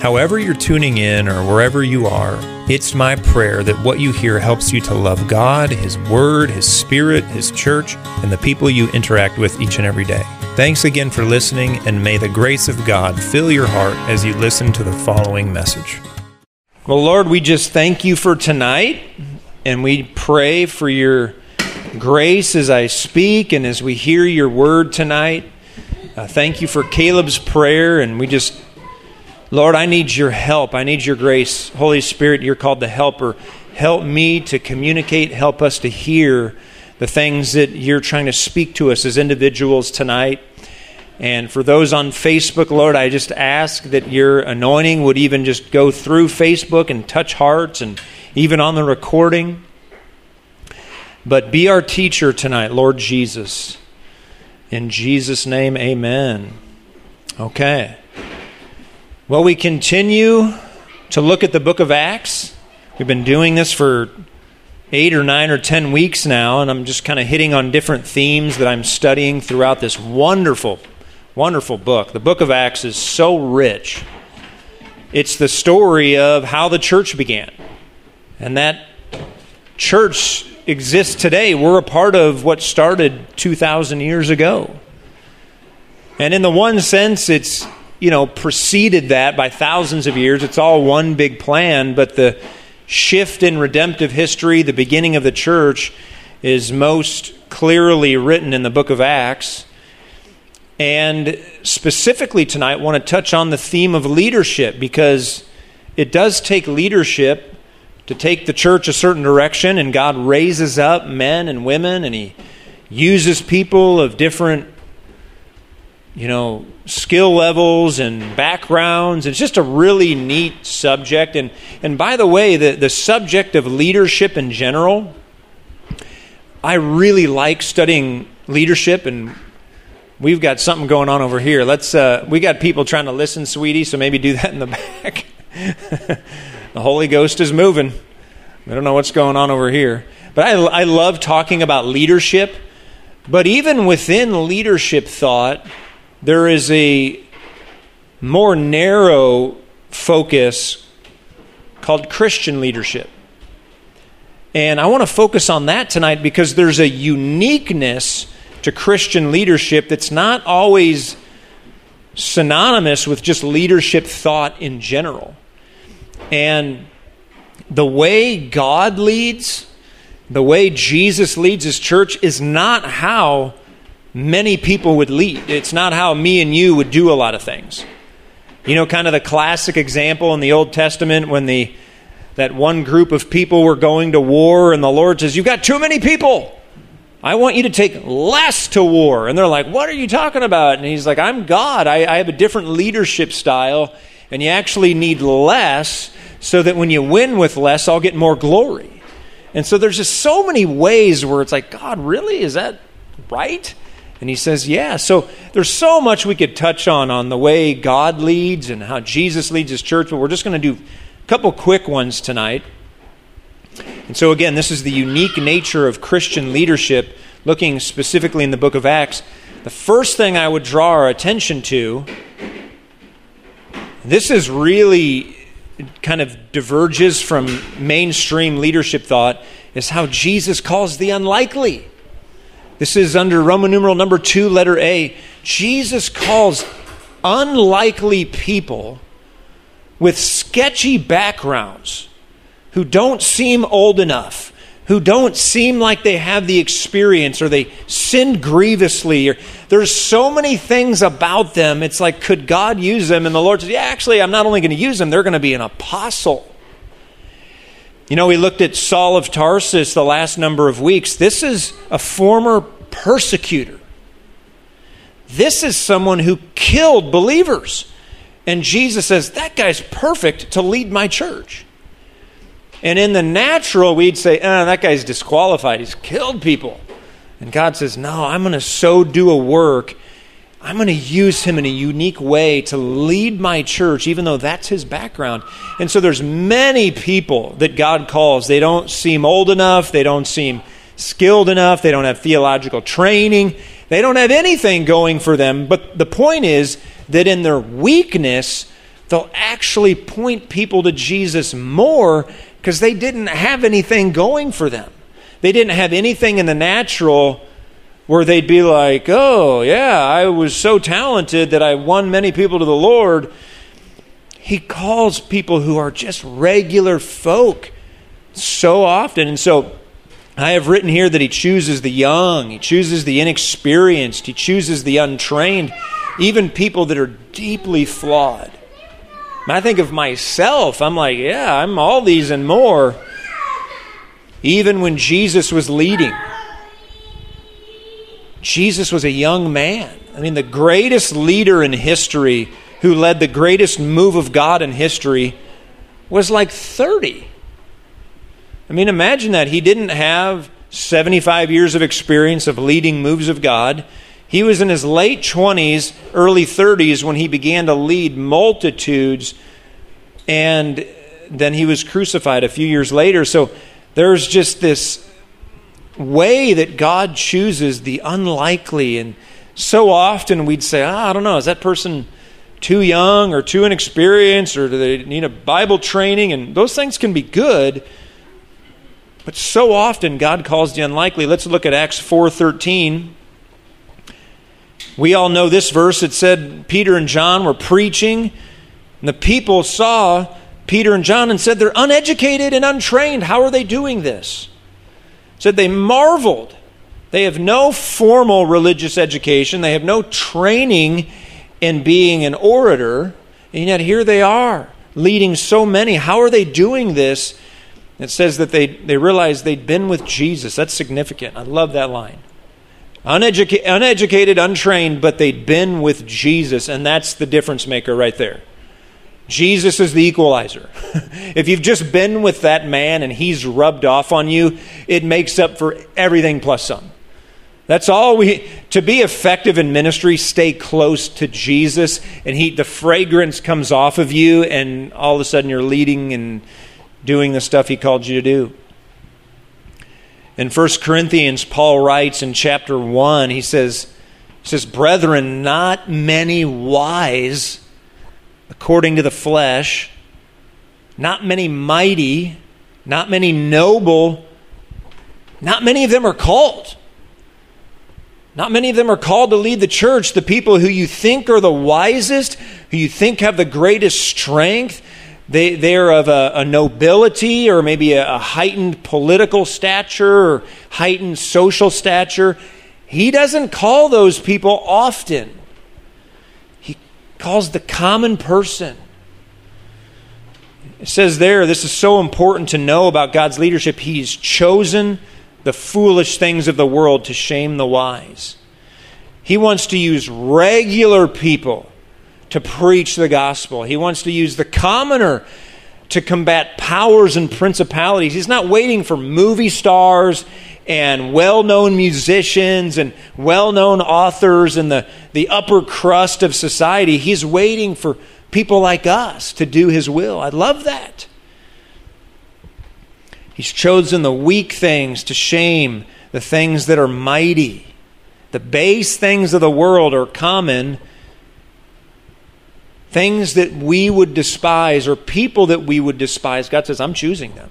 However, you're tuning in or wherever you are, it's my prayer that what you hear helps you to love God, His Word, His Spirit, His church, and the people you interact with each and every day. Thanks again for listening, and may the grace of God fill your heart as you listen to the following message. Well, Lord, we just thank you for tonight, and we pray for your grace as I speak and as we hear your word tonight. Uh, thank you for Caleb's prayer, and we just Lord, I need your help. I need your grace. Holy Spirit, you're called the helper. Help me to communicate, help us to hear the things that you're trying to speak to us as individuals tonight. And for those on Facebook, Lord, I just ask that your anointing would even just go through Facebook and touch hearts and even on the recording. But be our teacher tonight, Lord Jesus. In Jesus' name, amen. Okay. Well, we continue to look at the book of Acts. We've been doing this for eight or nine or ten weeks now, and I'm just kind of hitting on different themes that I'm studying throughout this wonderful, wonderful book. The book of Acts is so rich. It's the story of how the church began. And that church exists today. We're a part of what started 2,000 years ago. And in the one sense, it's you know, preceded that by thousands of years. It's all one big plan, but the shift in redemptive history, the beginning of the church, is most clearly written in the book of Acts. And specifically tonight, I want to touch on the theme of leadership because it does take leadership to take the church a certain direction, and God raises up men and women, and He uses people of different you know, skill levels and backgrounds. It's just a really neat subject. And, and by the way, the, the subject of leadership in general, I really like studying leadership and we've got something going on over here. Let's uh, we got people trying to listen, sweetie, so maybe do that in the back. the Holy Ghost is moving. I don't know what's going on over here. But I, I love talking about leadership. But even within leadership thought, there is a more narrow focus called Christian leadership. And I want to focus on that tonight because there's a uniqueness to Christian leadership that's not always synonymous with just leadership thought in general. And the way God leads, the way Jesus leads his church, is not how many people would lead. It's not how me and you would do a lot of things. You know, kind of the classic example in the Old Testament when the that one group of people were going to war and the Lord says, "You've got too many people. I want you to take less to war." And they're like, "What are you talking about?" And he's like, "I'm God. I, I have a different leadership style, and you actually need less so that when you win with less, I'll get more glory." And so there's just so many ways where it's like, God, really? Is that right? And he says, Yeah. So there's so much we could touch on on the way God leads and how Jesus leads his church, but we're just going to do a couple quick ones tonight. And so, again, this is the unique nature of Christian leadership, looking specifically in the book of Acts. The first thing I would draw our attention to, this is really kind of diverges from mainstream leadership thought, is how Jesus calls the unlikely. This is under Roman numeral number two, letter A. Jesus calls unlikely people with sketchy backgrounds who don't seem old enough, who don't seem like they have the experience or they sinned grievously. Or, there's so many things about them. It's like, could God use them? And the Lord says, Yeah, actually, I'm not only going to use them, they're going to be an apostle. You know, we looked at Saul of Tarsus the last number of weeks. This is a former persecutor. This is someone who killed believers. And Jesus says, that guy's perfect to lead my church. And in the natural, we'd say, oh, that guy's disqualified. He's killed people. And God says, No, I'm going to so do a work. I'm going to use him in a unique way to lead my church, even though that's his background. And so there's many people that God calls. They don't seem old enough, they don't seem skilled enough, they don't have theological training, they don't have anything going for them. But the point is that in their weakness, they'll actually point people to Jesus more because they didn't have anything going for them. They didn't have anything in the natural where they'd be like, oh, yeah, I was so talented that I won many people to the Lord. He calls people who are just regular folk so often. And so I have written here that he chooses the young, he chooses the inexperienced, he chooses the untrained, even people that are deeply flawed. I think of myself, I'm like, yeah, I'm all these and more. Even when Jesus was leading, Jesus was a young man. I mean, the greatest leader in history who led the greatest move of God in history was like 30. I mean, imagine that. He didn't have 75 years of experience of leading moves of God. He was in his late 20s, early 30s when he began to lead multitudes, and then he was crucified a few years later. So there's just this way that God chooses the unlikely. And so often we'd say, oh, I don't know, is that person too young or too inexperienced or do they need a Bible training? And those things can be good. But so often God calls the unlikely. Let's look at Acts 4:13. We all know this verse. It said Peter and John were preaching, and the people saw Peter and John and said they're uneducated and untrained. How are they doing this? Said they marveled. They have no formal religious education, they have no training in being an orator, and yet here they are leading so many. How are they doing this? It says that they, they realized they'd been with Jesus. That's significant. I love that line. Uneduca- uneducated, untrained, but they'd been with Jesus, and that's the difference maker right there. Jesus is the equalizer. if you've just been with that man and he's rubbed off on you, it makes up for everything plus some. That's all we to be effective in ministry, stay close to Jesus and he the fragrance comes off of you and all of a sudden you're leading and doing the stuff he called you to do. In 1 Corinthians, Paul writes in chapter 1, he says, he says, Brethren, not many wise according to the flesh, not many mighty, not many noble, not many of them are called. Not many of them are called to lead the church. The people who you think are the wisest, who you think have the greatest strength, they, they're of a, a nobility or maybe a, a heightened political stature or heightened social stature. He doesn't call those people often calls the common person. It says there, this is so important to know about God's leadership. He's chosen the foolish things of the world to shame the wise. He wants to use regular people to preach the gospel. He wants to use the commoner to combat powers and principalities. He's not waiting for movie stars and well known musicians and well known authors in the, the upper crust of society. He's waiting for people like us to do his will. I love that. He's chosen the weak things to shame the things that are mighty. The base things of the world are common. Things that we would despise or people that we would despise. God says, I'm choosing them.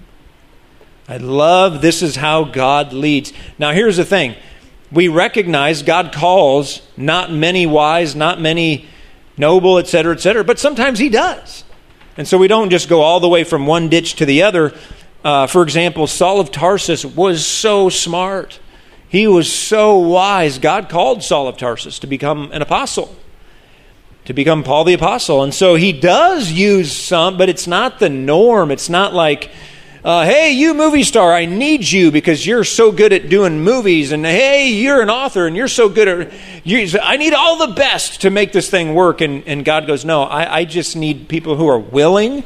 I love this is how God leads. Now, here's the thing we recognize God calls not many wise, not many noble, etc., etc., but sometimes He does. And so we don't just go all the way from one ditch to the other. Uh, for example, Saul of Tarsus was so smart. He was so wise. God called Saul of Tarsus to become an apostle, to become Paul the apostle. And so he does use some, but it's not the norm. It's not like uh, hey, you movie star, I need you because you're so good at doing movies. And hey, you're an author and you're so good at, you, I need all the best to make this thing work. And, and God goes, no, I, I just need people who are willing.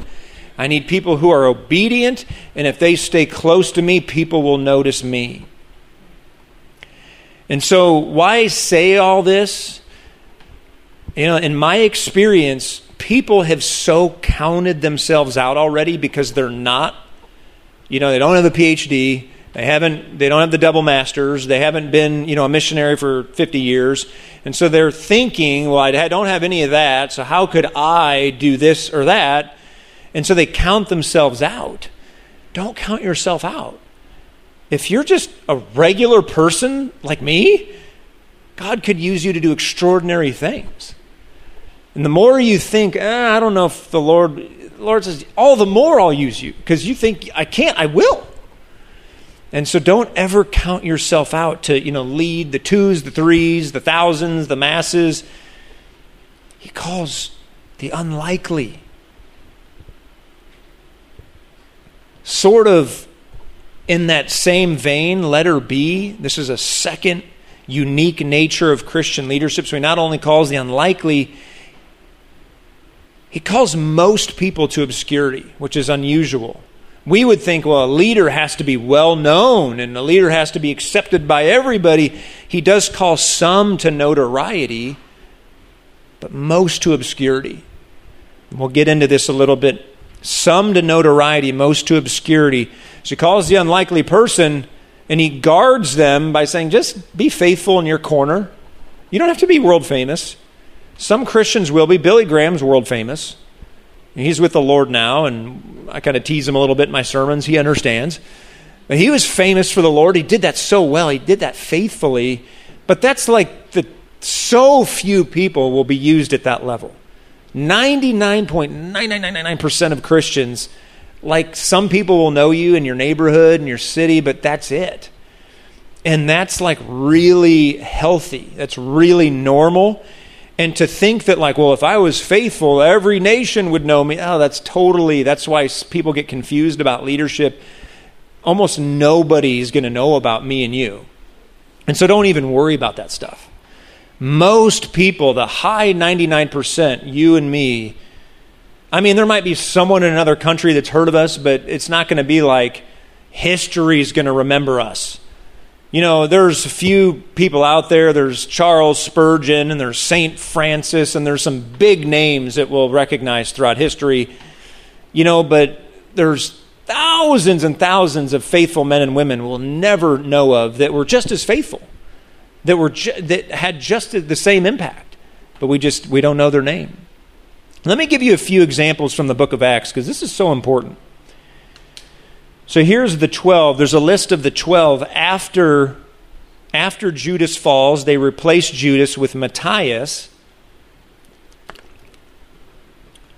I need people who are obedient. And if they stay close to me, people will notice me. And so, why say all this? You know, in my experience, people have so counted themselves out already because they're not. You know, they don't have a PhD. They haven't. They don't have the double masters. They haven't been, you know, a missionary for 50 years, and so they're thinking, well, I don't have any of that. So how could I do this or that? And so they count themselves out. Don't count yourself out. If you're just a regular person like me, God could use you to do extraordinary things. And the more you think, eh, I don't know if the Lord, Lord says, all the more I'll use you because you think I can't, I will. And so don't ever count yourself out to, you know, lead the twos, the threes, the thousands, the masses. He calls the unlikely. Sort of in that same vein, letter B, this is a second unique nature of Christian leadership. So he not only calls the unlikely, he calls most people to obscurity, which is unusual. We would think, well, a leader has to be well known and a leader has to be accepted by everybody. He does call some to notoriety, but most to obscurity. We'll get into this a little bit. Some to notoriety, most to obscurity. So he calls the unlikely person and he guards them by saying, just be faithful in your corner. You don't have to be world famous. Some Christians will be. Billy Graham's world famous. He's with the Lord now, and I kind of tease him a little bit in my sermons. He understands. But he was famous for the Lord. He did that so well. He did that faithfully. But that's like the so few people will be used at that level. 99.9999% of Christians, like some people will know you in your neighborhood and your city, but that's it. And that's like really healthy. That's really normal. And to think that, like, well, if I was faithful, every nation would know me. Oh, that's totally, that's why people get confused about leadership. Almost nobody's going to know about me and you. And so don't even worry about that stuff. Most people, the high 99%, you and me, I mean, there might be someone in another country that's heard of us, but it's not going to be like history's going to remember us. You know, there's a few people out there. There's Charles Spurgeon and there's St. Francis, and there's some big names that we'll recognize throughout history. You know, but there's thousands and thousands of faithful men and women we'll never know of that were just as faithful, that, were ju- that had just the same impact, but we just we don't know their name. Let me give you a few examples from the book of Acts because this is so important. So here's the 12. There's a list of the 12 after after Judas falls, they replace Judas with Matthias.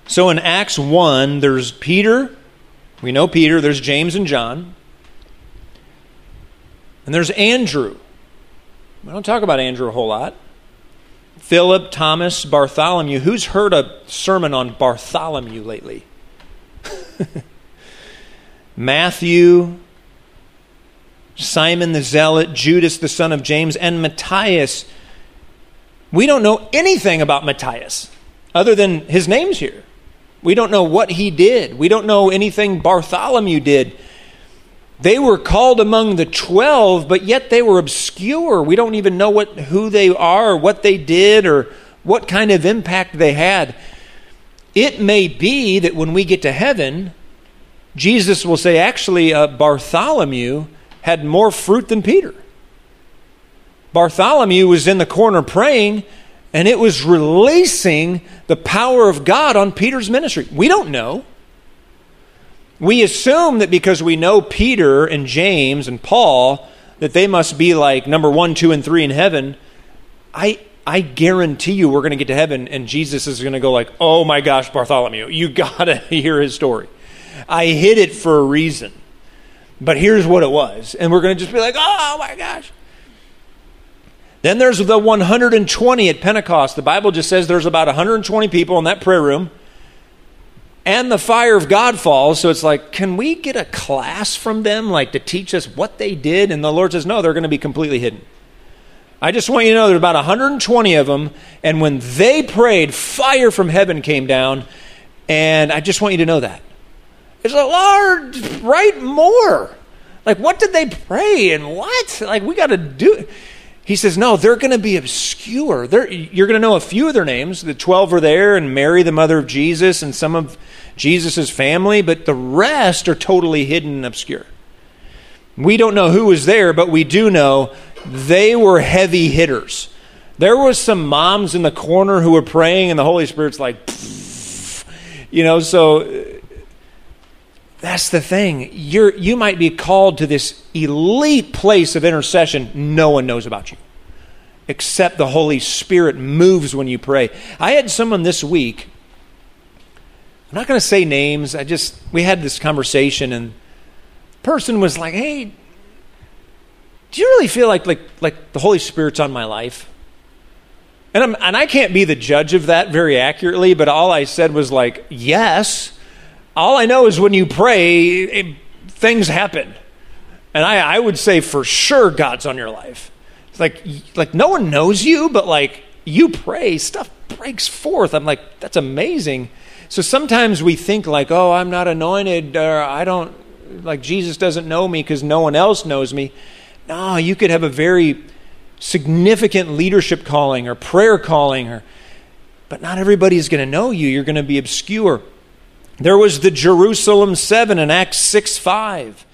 So in Acts 1, there's Peter. We know Peter. There's James and John. And there's Andrew. We don't talk about Andrew a whole lot. Philip, Thomas, Bartholomew. Who's heard a sermon on Bartholomew lately? Matthew, Simon the Zealot, Judas the son of James, and Matthias. We don't know anything about Matthias other than his name's here. We don't know what he did. We don't know anything Bartholomew did. They were called among the 12, but yet they were obscure. We don't even know what, who they are, what they did, or what kind of impact they had. It may be that when we get to heaven, Jesus will say, actually, uh, Bartholomew had more fruit than Peter. Bartholomew was in the corner praying, and it was releasing the power of God on Peter's ministry. We don't know. We assume that because we know Peter and James and Paul, that they must be like number one, two, and three in heaven. I, I guarantee you we're going to get to heaven, and Jesus is going to go like, oh my gosh, Bartholomew, you got to hear his story. I hid it for a reason. But here's what it was. And we're going to just be like, oh my gosh. Then there's the 120 at Pentecost. The Bible just says there's about 120 people in that prayer room. And the fire of God falls. So it's like, can we get a class from them, like to teach us what they did? And the Lord says, no, they're going to be completely hidden. I just want you to know there's about 120 of them. And when they prayed, fire from heaven came down. And I just want you to know that. It's like, Lord, write more. Like, what did they pray and what? Like, we got to do. He says, no, they're going to be obscure. They're, you're going to know a few of their names. The 12 are there, and Mary, the mother of Jesus, and some of Jesus' family, but the rest are totally hidden and obscure. We don't know who was there, but we do know they were heavy hitters. There was some moms in the corner who were praying, and the Holy Spirit's like, you know, so that's the thing. You're, you might be called to this elite place of intercession. No one knows about you, except the Holy Spirit moves when you pray. I had someone this week. I'm not going to say names. I just we had this conversation, and person was like, "Hey, do you really feel like like like the Holy Spirit's on my life?" And, I'm, and I can't be the judge of that very accurately, but all I said was like, yes. All I know is when you pray, it, things happen. And I, I would say for sure God's on your life. It's like, like no one knows you, but like you pray, stuff breaks forth. I'm like, that's amazing. So sometimes we think like, oh, I'm not anointed, or I don't, like Jesus doesn't know me because no one else knows me. No, you could have a very significant leadership calling or prayer calling or but not everybody's going to know you you're going to be obscure there was the jerusalem 7 in acts 6 5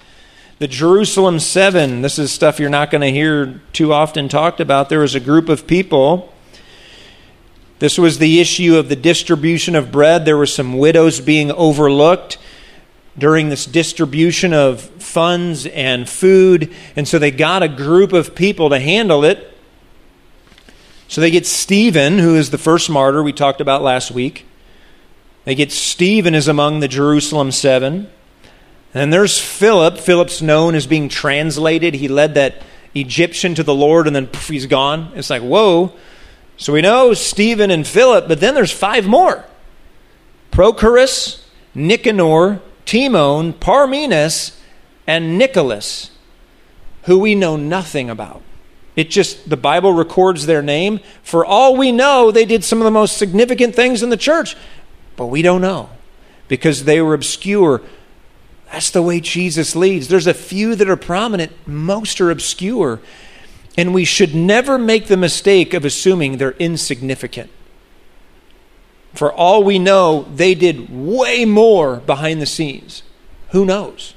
the jerusalem 7 this is stuff you're not going to hear too often talked about there was a group of people this was the issue of the distribution of bread there were some widows being overlooked during this distribution of funds and food. And so they got a group of people to handle it. So they get Stephen, who is the first martyr we talked about last week. They get Stephen is among the Jerusalem seven. And there's Philip. Philip's known as being translated. He led that Egyptian to the Lord and then poof, he's gone. It's like, whoa. So we know Stephen and Philip, but then there's five more Prochorus, Nicanor, Timon, Parmenas, and Nicholas, who we know nothing about. It just, the Bible records their name. For all we know, they did some of the most significant things in the church, but we don't know because they were obscure. That's the way Jesus leads. There's a few that are prominent, most are obscure. And we should never make the mistake of assuming they're insignificant. For all we know, they did way more behind the scenes. Who knows?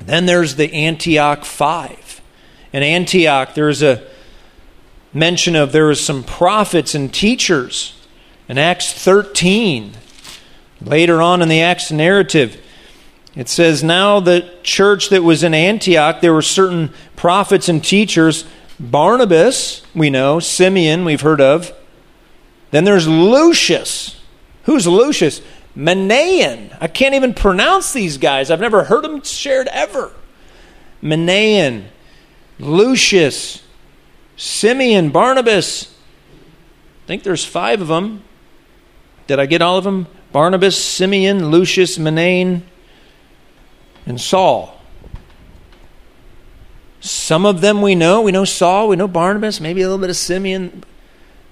Then there's the Antioch Five. In Antioch, there's a mention of there was some prophets and teachers in Acts 13. Later on in the Acts narrative, it says, Now the church that was in Antioch, there were certain prophets and teachers. Barnabas, we know, Simeon, we've heard of, then there's Lucius. Who's Lucius? Manaen. I can't even pronounce these guys. I've never heard them shared ever. Manaen, Lucius, Simeon, Barnabas. I think there's five of them. Did I get all of them? Barnabas, Simeon, Lucius, Manaen, and Saul. Some of them we know. We know Saul, we know Barnabas, maybe a little bit of Simeon.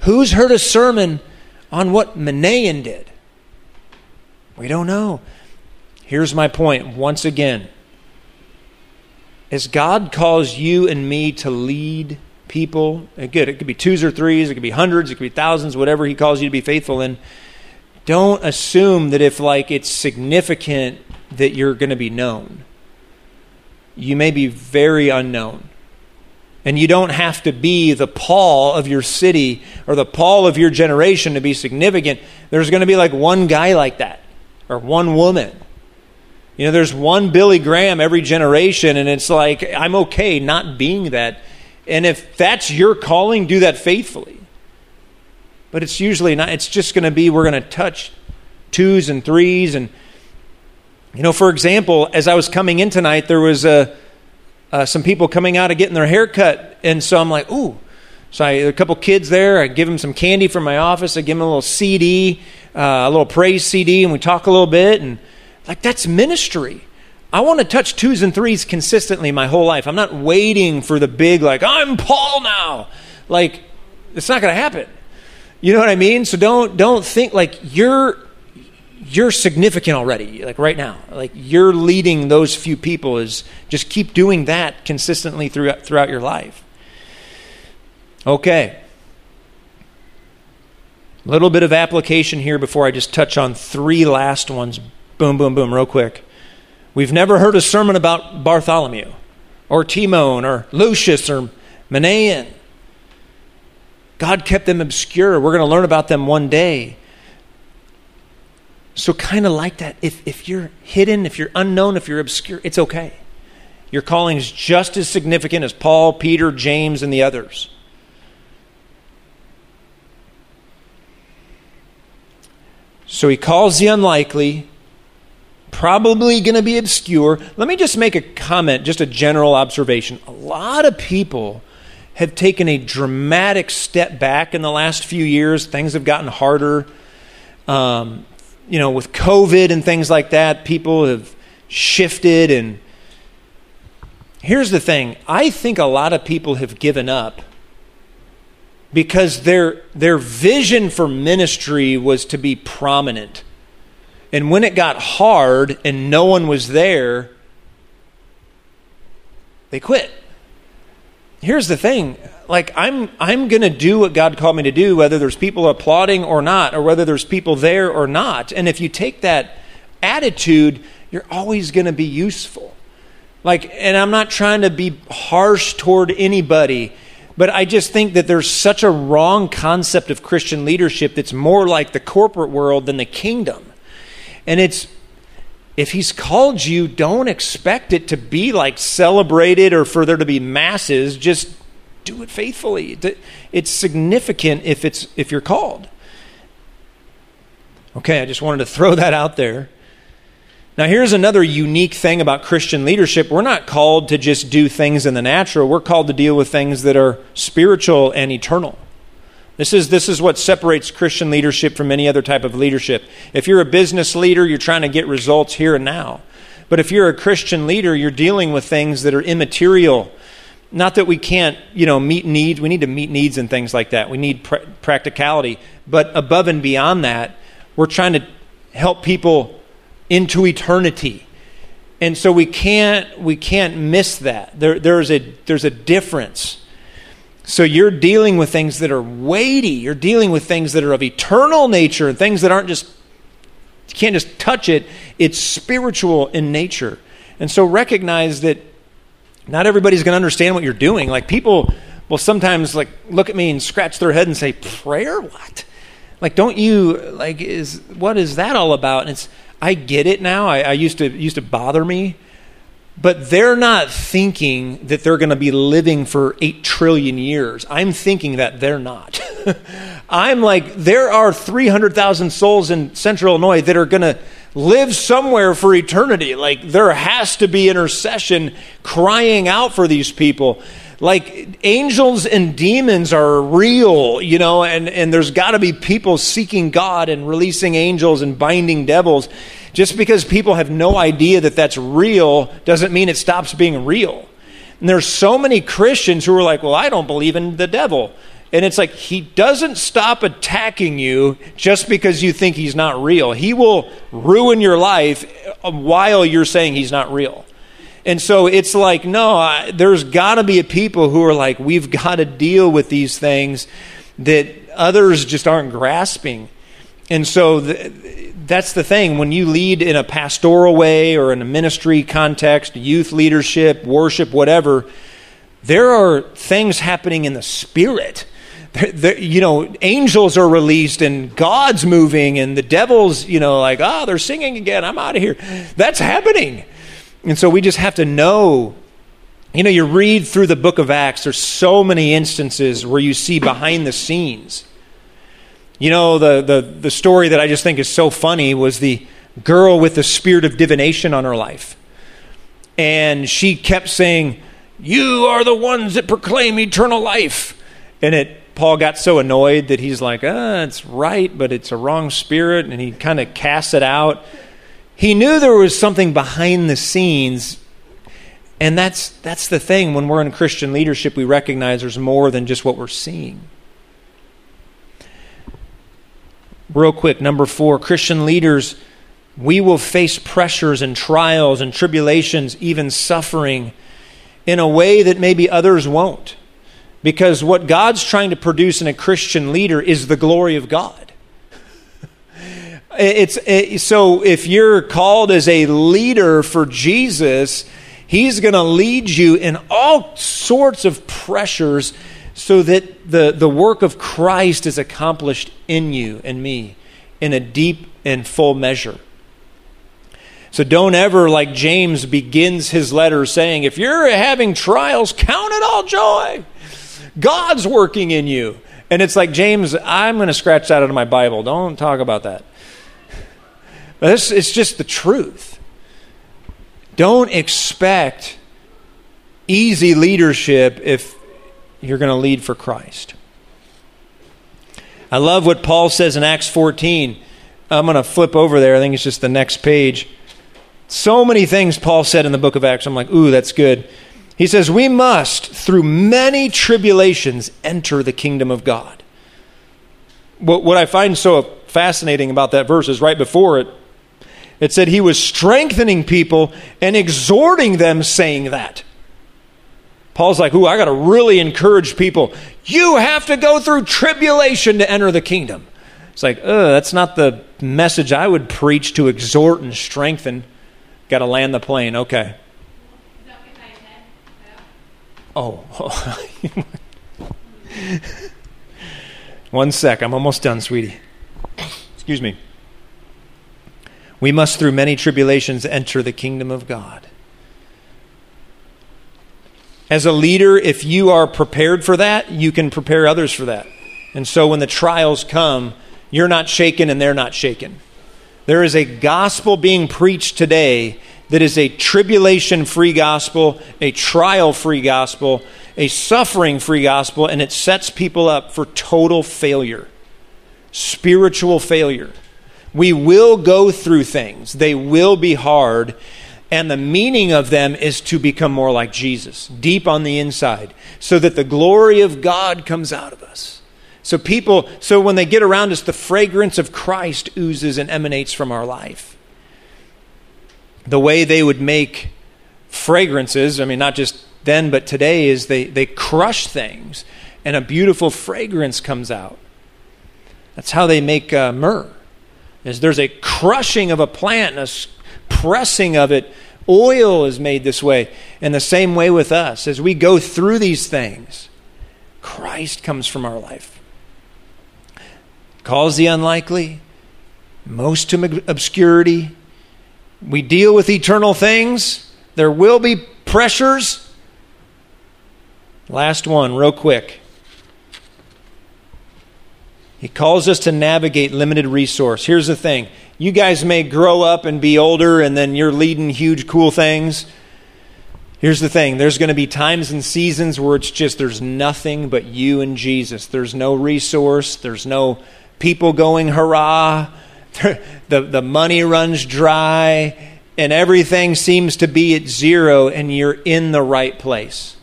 Who's heard a sermon on what Manaen did? We don't know. Here's my point once again. As God calls you and me to lead people, good, it could be twos or threes, it could be hundreds, it could be thousands, whatever He calls you to be faithful in. Don't assume that if like it's significant that you're going to be known. You may be very unknown. And you don't have to be the Paul of your city or the Paul of your generation to be significant. There's going to be like one guy like that or one woman. You know, there's one Billy Graham every generation, and it's like, I'm okay not being that. And if that's your calling, do that faithfully. But it's usually not, it's just going to be we're going to touch twos and threes. And, you know, for example, as I was coming in tonight, there was a, uh, some people coming out of getting their hair cut. And so I'm like, ooh. So I, a couple kids there. I give them some candy from my office. I give them a little CD, uh, a little praise CD, and we talk a little bit. And like, that's ministry. I want to touch twos and threes consistently my whole life. I'm not waiting for the big, like, I'm Paul now. Like, it's not going to happen. You know what I mean? So don't don't think like you're you're significant already, like right now. Like you're leading those few people is just keep doing that consistently throughout, throughout your life. Okay. A little bit of application here before I just touch on three last ones. Boom, boom, boom, real quick. We've never heard a sermon about Bartholomew or Timon or Lucius or Manaen. God kept them obscure. We're going to learn about them one day. So, kind of like that, if, if you're hidden, if you're unknown, if you're obscure, it's okay. Your calling is just as significant as Paul, Peter, James, and the others. So he calls the unlikely, probably going to be obscure. Let me just make a comment, just a general observation. A lot of people have taken a dramatic step back in the last few years. Things have gotten harder. Um, you know, with COVID and things like that, people have shifted. And here's the thing I think a lot of people have given up because their, their vision for ministry was to be prominent. And when it got hard and no one was there, they quit. Here's the thing like I'm I'm going to do what God called me to do whether there's people applauding or not or whether there's people there or not. And if you take that attitude, you're always going to be useful. Like and I'm not trying to be harsh toward anybody but I just think that there's such a wrong concept of Christian leadership that's more like the corporate world than the kingdom. And it's if he's called you, don't expect it to be like celebrated or for there to be masses. Just do it faithfully. It's significant if it's if you're called. Okay, I just wanted to throw that out there. Now, here's another unique thing about Christian leadership. We're not called to just do things in the natural, we're called to deal with things that are spiritual and eternal. This is, this is what separates Christian leadership from any other type of leadership. If you're a business leader, you're trying to get results here and now. But if you're a Christian leader, you're dealing with things that are immaterial. Not that we can't, you know, meet needs. We need to meet needs and things like that. We need pr- practicality. But above and beyond that, we're trying to help people into eternity. And so we can't we can't miss that. There, there's a there's a difference. So you're dealing with things that are weighty. You're dealing with things that are of eternal nature, things that aren't just you can't just touch it. It's spiritual in nature. And so recognize that not everybody's going to understand what you're doing. Like people will sometimes like look at me and scratch their head and say, "Prayer? What? Like don't you like is what is that all about?" And it's I get it now. I, I used to used to bother me, but they're not thinking that they're going to be living for eight trillion years. I'm thinking that they're not. I'm like, there are 300,000 souls in Central Illinois that are going to live somewhere for eternity. Like, there has to be intercession crying out for these people like angels and demons are real, you know, and, and there's got to be people seeking God and releasing angels and binding devils. Just because people have no idea that that's real doesn't mean it stops being real. And there's so many Christians who are like, well, I don't believe in the devil. And it's like, he doesn't stop attacking you just because you think he's not real. He will ruin your life while you're saying he's not real. And so it's like, no, I, there's got to be people who are like, we've got to deal with these things that others just aren't grasping. And so the, that's the thing. When you lead in a pastoral way or in a ministry context, youth leadership, worship, whatever, there are things happening in the spirit. you know, angels are released and God's moving and the devil's, you know, like, oh, they're singing again. I'm out of here. That's happening. And so we just have to know. You know, you read through the book of Acts, there's so many instances where you see behind the scenes. You know, the, the, the story that I just think is so funny was the girl with the spirit of divination on her life. And she kept saying, You are the ones that proclaim eternal life. And it Paul got so annoyed that he's like, ah, it's right, but it's a wrong spirit, and he kind of casts it out. He knew there was something behind the scenes. And that's, that's the thing. When we're in Christian leadership, we recognize there's more than just what we're seeing. Real quick, number four Christian leaders, we will face pressures and trials and tribulations, even suffering, in a way that maybe others won't. Because what God's trying to produce in a Christian leader is the glory of God. It's it, so if you're called as a leader for Jesus, he's going to lead you in all sorts of pressures so that the, the work of Christ is accomplished in you and me in a deep and full measure. So don't ever, like James begins his letter saying, if you're having trials, count it all joy. God's working in you. And it's like, James, I'm going to scratch that out of my Bible. Don't talk about that. It's, it's just the truth. Don't expect easy leadership if you're going to lead for Christ. I love what Paul says in Acts 14. I'm going to flip over there. I think it's just the next page. So many things Paul said in the book of Acts. I'm like, ooh, that's good. He says, We must, through many tribulations, enter the kingdom of God. What, what I find so fascinating about that verse is right before it, it said he was strengthening people and exhorting them, saying that. Paul's like, Ooh, I got to really encourage people. You have to go through tribulation to enter the kingdom. It's like, ugh, that's not the message I would preach to exhort and strengthen. Got to land the plane. Okay. Oh. One sec. I'm almost done, sweetie. Excuse me. We must, through many tribulations, enter the kingdom of God. As a leader, if you are prepared for that, you can prepare others for that. And so when the trials come, you're not shaken and they're not shaken. There is a gospel being preached today that is a tribulation free gospel, a trial free gospel, a suffering free gospel, and it sets people up for total failure, spiritual failure. We will go through things, they will be hard, and the meaning of them is to become more like Jesus, deep on the inside, so that the glory of God comes out of us. So people, so when they get around us, the fragrance of Christ oozes and emanates from our life. The way they would make fragrances, I mean, not just then, but today, is they, they crush things and a beautiful fragrance comes out. That's how they make uh, myrrh. Is there's a crushing of a plant and a pressing of it. Oil is made this way. And the same way with us. As we go through these things, Christ comes from our life calls the unlikely, most to obscurity. We deal with eternal things. There will be pressures. Last one, real quick. He calls us to navigate limited resource. Here's the thing you guys may grow up and be older, and then you're leading huge, cool things. Here's the thing there's going to be times and seasons where it's just there's nothing but you and Jesus. There's no resource, there's no people going hurrah, the, the money runs dry, and everything seems to be at zero, and you're in the right place.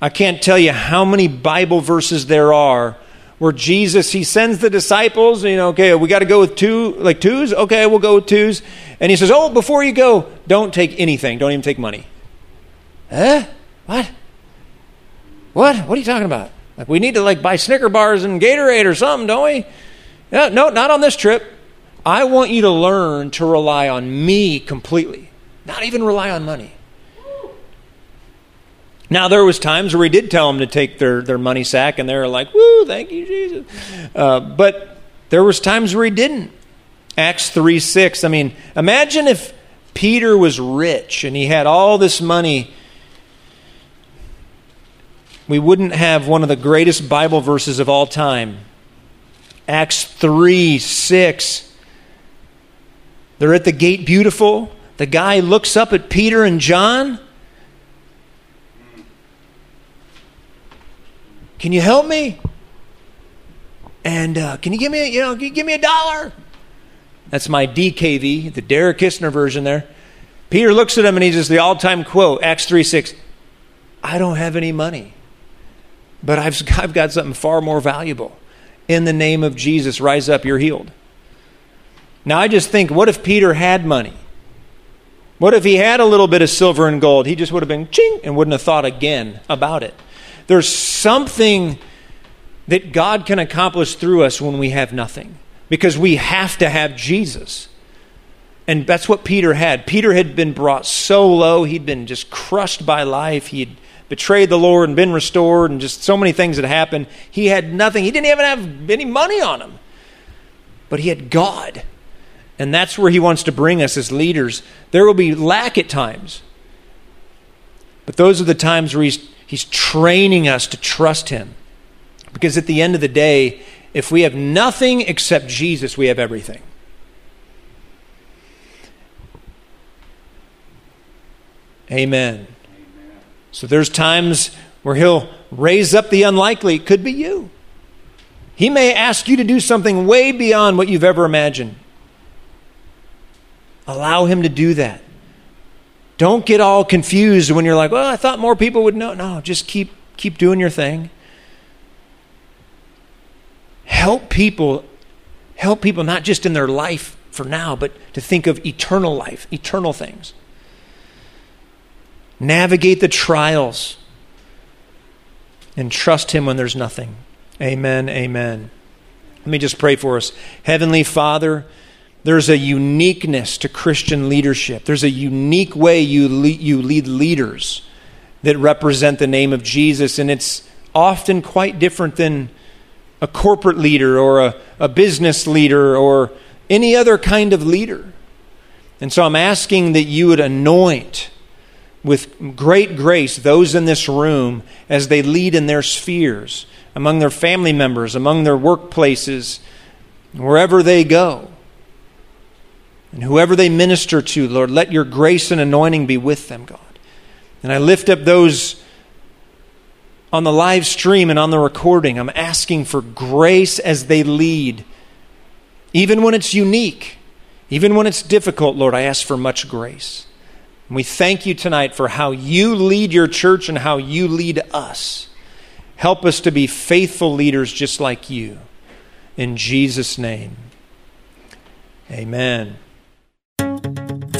I can't tell you how many Bible verses there are where Jesus he sends the disciples, you know, okay, we got to go with two like twos. Okay, we'll go with twos. And he says, "Oh, before you go, don't take anything. Don't even take money." Huh? What? What? What are you talking about? Like we need to like buy Snicker bars and Gatorade or something, don't we? No, no, not on this trip. I want you to learn to rely on me completely, not even rely on money. Now there was times where he did tell them to take their, their money sack, and they were like, "Woo, thank you, Jesus." Uh, but there was times where he didn't. Acts three six. I mean, imagine if Peter was rich and he had all this money we wouldn't have one of the greatest Bible verses of all time. Acts 3 6. They're at the gate beautiful. The guy looks up at Peter and John. Can you help me? And uh, can you give me, you know, give me a dollar? That's my DKV, the Derek Kistner version there. Peter looks at him and he says the all-time quote, Acts 3 6, I don't have any money. But I've, I've got something far more valuable. In the name of Jesus, rise up, you're healed. Now, I just think, what if Peter had money? What if he had a little bit of silver and gold? He just would have been ching and wouldn't have thought again about it. There's something that God can accomplish through us when we have nothing because we have to have Jesus. And that's what Peter had. Peter had been brought so low, he'd been just crushed by life. He'd betrayed the Lord and been restored, and just so many things had happened. He had nothing. He didn't even have any money on him. But he had God. And that's where he wants to bring us as leaders. There will be lack at times. But those are the times where he's, he's training us to trust him. Because at the end of the day, if we have nothing except Jesus, we have everything. Amen. So there's times where he'll raise up the unlikely. It could be you. He may ask you to do something way beyond what you've ever imagined. Allow him to do that. Don't get all confused when you're like, well, I thought more people would know. No, just keep keep doing your thing. Help people help people not just in their life for now, but to think of eternal life, eternal things. Navigate the trials and trust him when there's nothing. Amen. Amen. Let me just pray for us. Heavenly Father, there's a uniqueness to Christian leadership. There's a unique way you lead, you lead leaders that represent the name of Jesus, and it's often quite different than a corporate leader or a, a business leader or any other kind of leader. And so I'm asking that you would anoint with great grace those in this room as they lead in their spheres, among their family members, among their workplaces, wherever they go. And whoever they minister to, Lord, let your grace and anointing be with them, God. And I lift up those on the live stream and on the recording. I'm asking for grace as they lead. Even when it's unique, even when it's difficult, Lord, I ask for much grace. And we thank you tonight for how you lead your church and how you lead us. Help us to be faithful leaders just like you. In Jesus' name, amen.